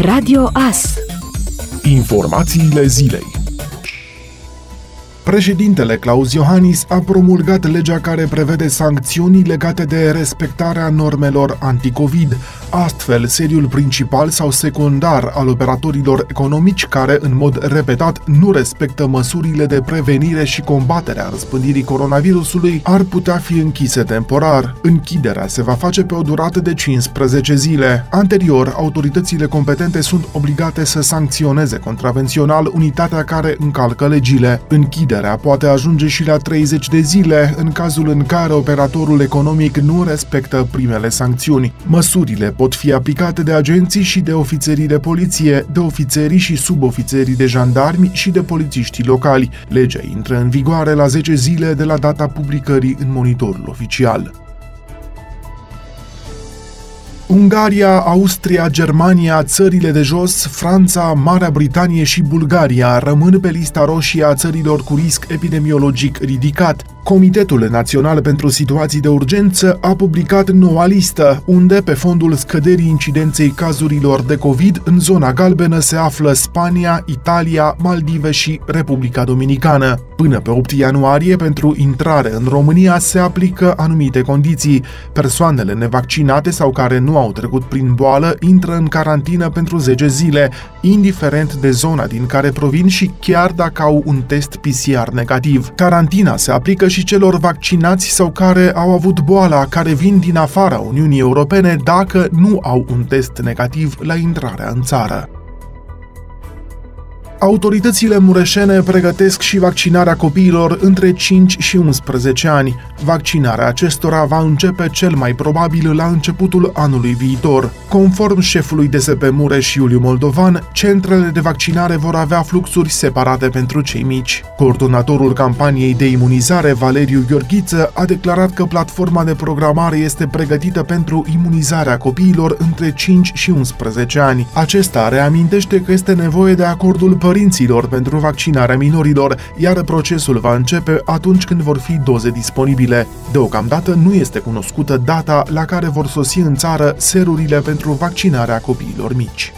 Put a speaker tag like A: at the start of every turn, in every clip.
A: Radio AS
B: Informațiile zilei Președintele Claus Iohannis a promulgat legea care prevede sancțiuni legate de respectarea normelor anticovid. Astfel, seriul principal sau secundar al operatorilor economici care, în mod repetat, nu respectă măsurile de prevenire și combatere a răspândirii coronavirusului ar putea fi închise temporar. Închiderea se va face pe o durată de 15 zile. Anterior, autoritățile competente sunt obligate să sancționeze contravențional unitatea care încalcă legile. Închiderea Închiderea poate ajunge și la 30 de zile în cazul în care operatorul economic nu respectă primele sancțiuni. Măsurile pot fi aplicate de agenții și de ofițerii de poliție, de ofițerii și subofițerii de jandarmi și de polițiștii locali. Legea intră în vigoare la 10 zile de la data publicării în monitorul oficial. Ungaria, Austria, Germania, țările de jos, Franța, Marea Britanie și Bulgaria rămân pe lista roșie a țărilor cu risc epidemiologic ridicat. Comitetul Național pentru Situații de Urgență a publicat noua listă, unde, pe fondul scăderii incidenței cazurilor de COVID, în zona galbenă se află Spania, Italia, Maldive și Republica Dominicană. Până pe 8 ianuarie, pentru intrare în România se aplică anumite condiții. Persoanele nevaccinate sau care nu au trecut prin boală intră în carantină pentru 10 zile, indiferent de zona din care provin și chiar dacă au un test PCR negativ. Carantina se aplică și celor vaccinați sau care au avut boala, care vin din afara Uniunii Europene dacă nu au un test negativ la intrarea în țară. Autoritățile mureșene pregătesc și vaccinarea copiilor între 5 și 11 ani. Vaccinarea acestora va începe cel mai probabil la începutul anului viitor. Conform șefului DSP Mureș Iuliu Moldovan, centrele de vaccinare vor avea fluxuri separate pentru cei mici. Coordonatorul campaniei de imunizare, Valeriu Gheorghiță, a declarat că platforma de programare este pregătită pentru imunizarea copiilor între 5 și 11 ani. Acesta reamintește că este nevoie de acordul părinților părinților pentru vaccinarea minorilor, iar procesul va începe atunci când vor fi doze disponibile. Deocamdată nu este cunoscută data la care vor sosi în țară serurile pentru vaccinarea copiilor mici.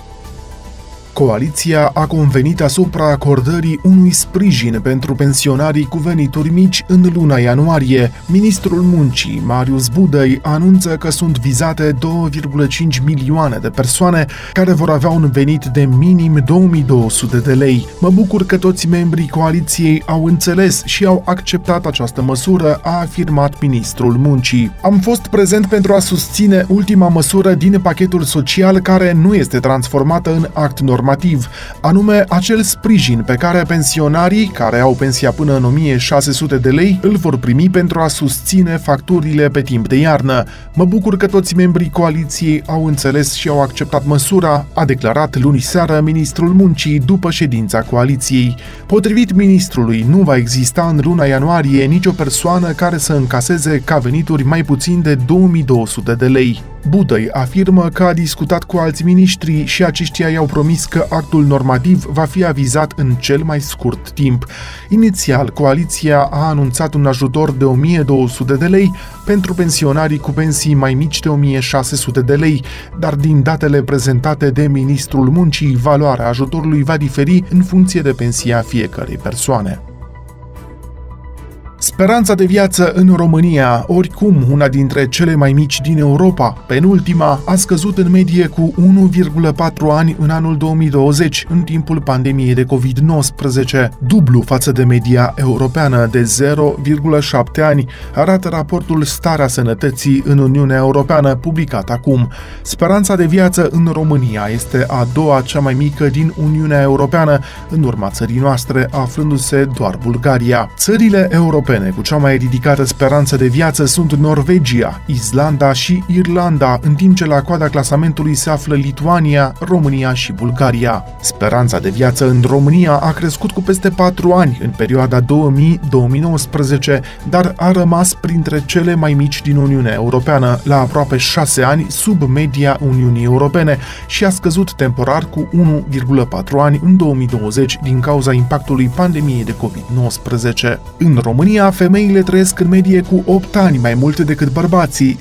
B: Coaliția a convenit asupra acordării unui sprijin pentru pensionarii cu venituri mici în luna ianuarie. Ministrul Muncii, Marius Budăi, anunță că sunt vizate 2,5 milioane de persoane care vor avea un venit de minim 2200 de lei. Mă bucur că toți membrii coaliției au înțeles și au acceptat această măsură, a afirmat ministrul Muncii. Am fost prezent pentru a susține ultima măsură din pachetul social care nu este transformată în act normal normativ, anume acel sprijin pe care pensionarii care au pensia până în 1600 de lei îl vor primi pentru a susține facturile pe timp de iarnă. Mă bucur că toți membrii coaliției au înțeles și au acceptat măsura, a declarat luni seară ministrul muncii după ședința coaliției. Potrivit ministrului, nu va exista în luna ianuarie nicio persoană care să încaseze ca venituri mai puțin de 2200 de lei. Budăi afirmă că a discutat cu alți miniștri și aceștia i-au promis că actul normativ va fi avizat în cel mai scurt timp. Inițial, coaliția a anunțat un ajutor de 1200 de lei pentru pensionarii cu pensii mai mici de 1600 de lei, dar din datele prezentate de ministrul muncii, valoarea ajutorului va diferi în funcție de pensia fiecărei persoane. Speranța de viață în România, oricum una dintre cele mai mici din Europa, penultima, a scăzut în medie cu 1,4 ani în anul 2020, în timpul pandemiei de COVID-19, dublu față de media europeană de 0,7 ani, arată raportul Starea Sănătății în Uniunea Europeană, publicat acum. Speranța de viață în România este a doua cea mai mică din Uniunea Europeană, în urma țării noastre, aflându-se doar Bulgaria. Țările europene europene cu cea mai ridicată speranță de viață sunt Norvegia, Islanda și Irlanda, în timp ce la coada clasamentului se află Lituania, România și Bulgaria. Speranța de viață în România a crescut cu peste 4 ani în perioada 2000-2019, dar a rămas printre cele mai mici din Uniunea Europeană, la aproape 6 ani sub media Uniunii Europene și a scăzut temporar cu 1,4 ani în 2020 din cauza impactului pandemiei de COVID-19. În România, România, femeile trăiesc în medie cu 8 ani mai multe decât bărbații,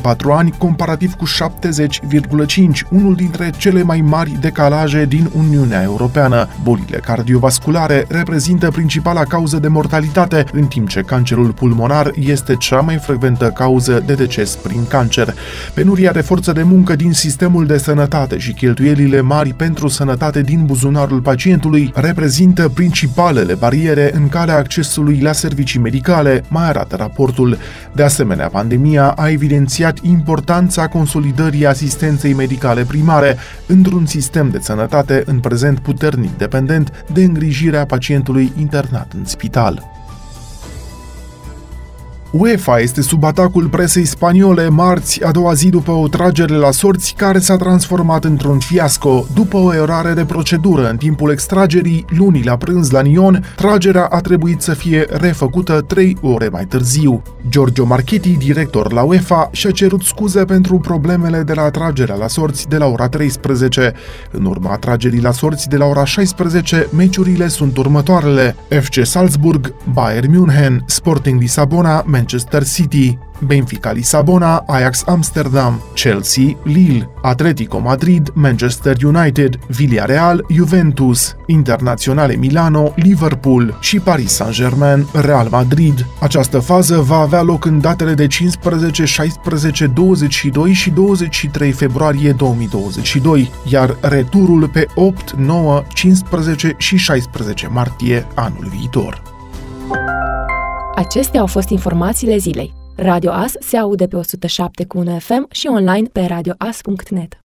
B: 78,4 ani comparativ cu 70,5, unul dintre cele mai mari decalaje din Uniunea Europeană. Bolile cardiovasculare reprezintă principala cauză de mortalitate, în timp ce cancerul pulmonar este cea mai frecventă cauză de deces prin cancer. Penuria de forță de muncă din sistemul de sănătate și cheltuielile mari pentru sănătate din buzunarul pacientului reprezintă principalele bariere în calea accesului la servicii medicale, mai arată raportul. De asemenea, pandemia a evidențiat importanța consolidării asistenței medicale primare într-un sistem de sănătate în prezent puternic dependent de îngrijirea pacientului internat în spital. UEFA este sub atacul presei spaniole marți, a doua zi după o tragere la sorți care s-a transformat într-un fiasco. După o erare de procedură în timpul extragerii, luni la prânz la Nyon, tragerea a trebuit să fie refăcută trei ore mai târziu. Giorgio Marchetti, director la UEFA, și-a cerut scuze pentru problemele de la tragerea la sorți de la ora 13. În urma tragerii la sorți de la ora 16, meciurile sunt următoarele. FC Salzburg, Bayern München, Sporting Lisabona, Manchester City, Benfica Lisabona, Ajax Amsterdam, Chelsea, Lille, Atletico Madrid, Manchester United, Villarreal, Juventus, Internaționale Milano, Liverpool și Paris Saint-Germain, Real Madrid. Această fază va avea loc în datele de 15, 16, 22 și 23 februarie 2022, iar returul pe 8, 9, 15 și 16 martie anul viitor.
A: Acestea au fost informațiile zilei. Radio As se aude pe 107 cu FM și online pe radioas.net.